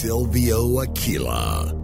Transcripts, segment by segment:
Silvio Aquila.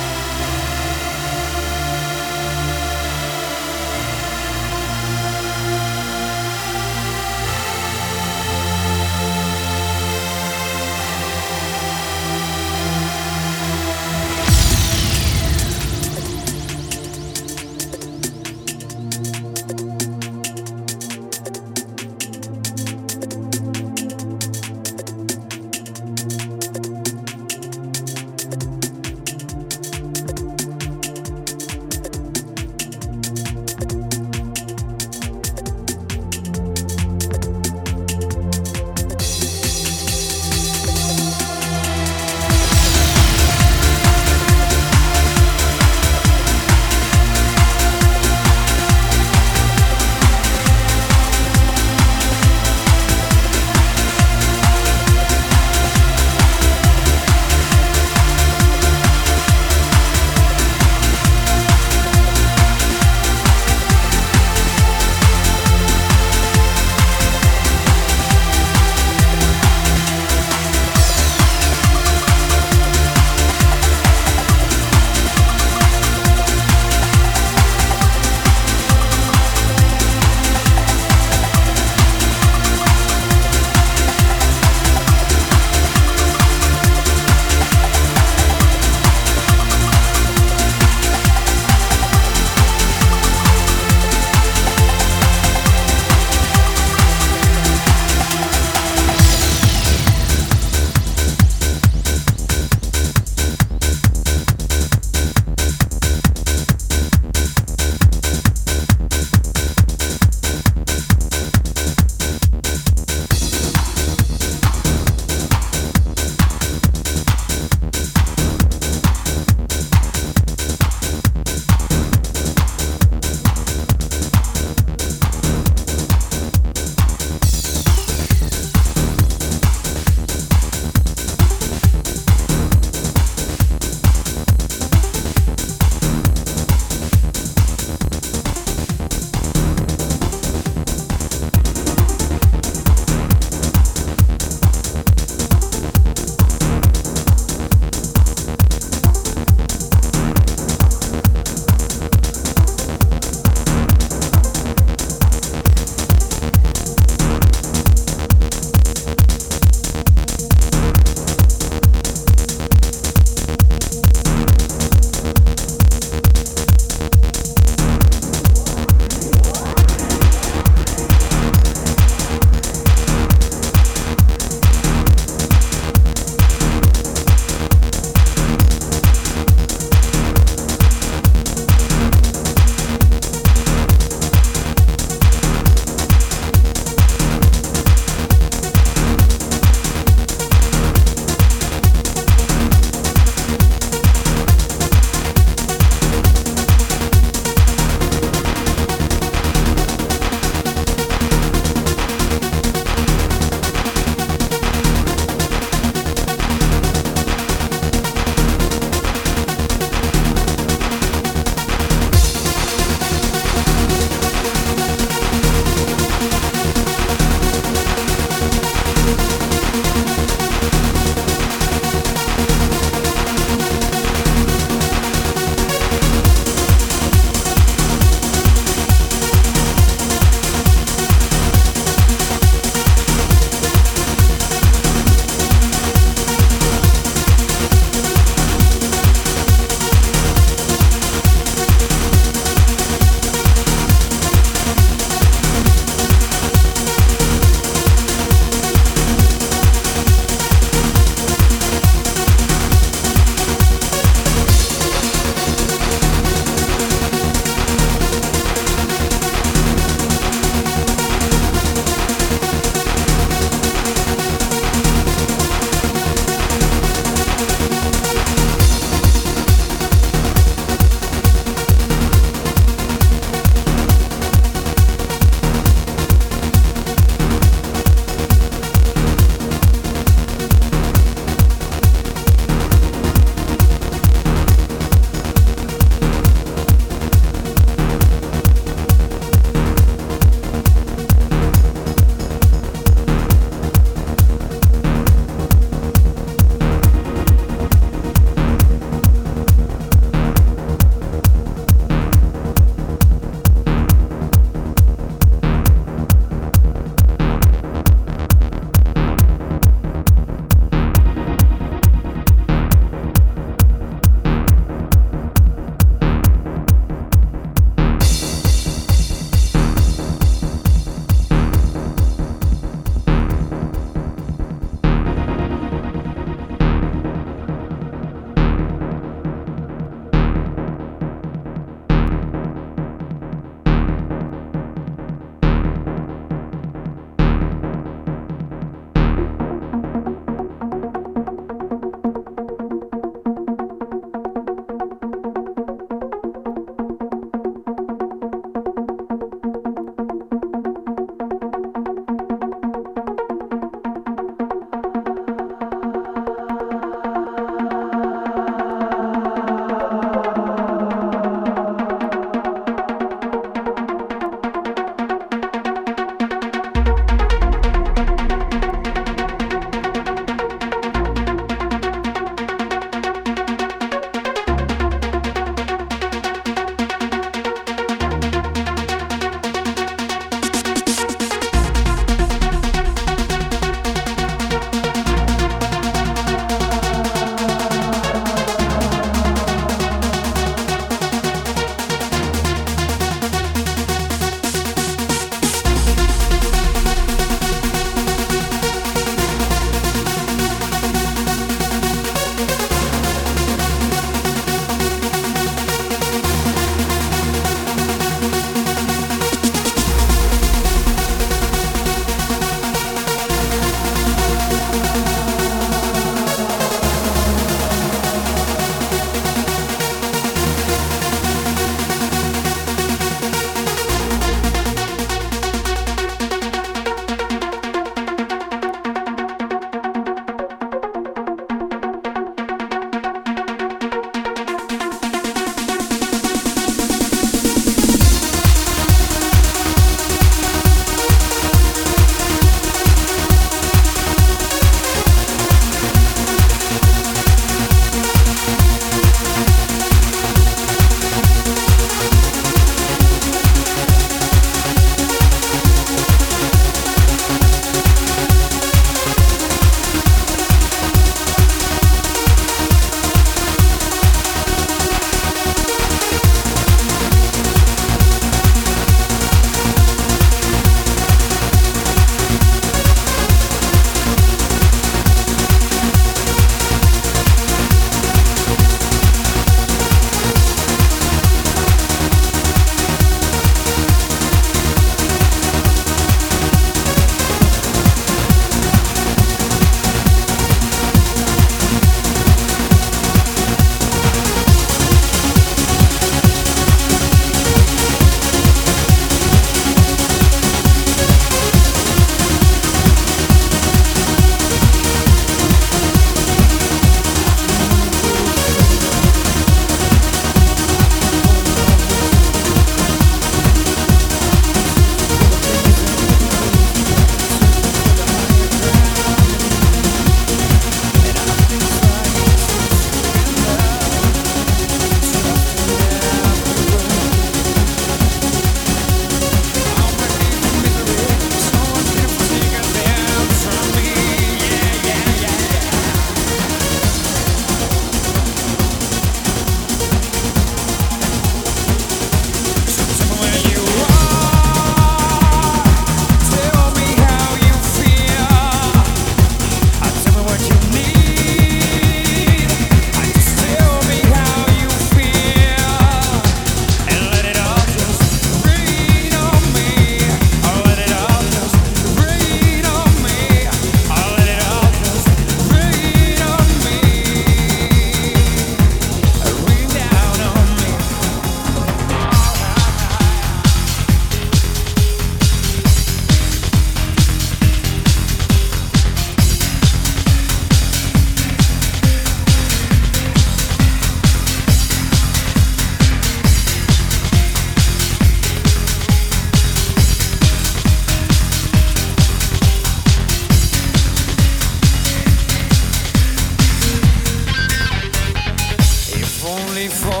For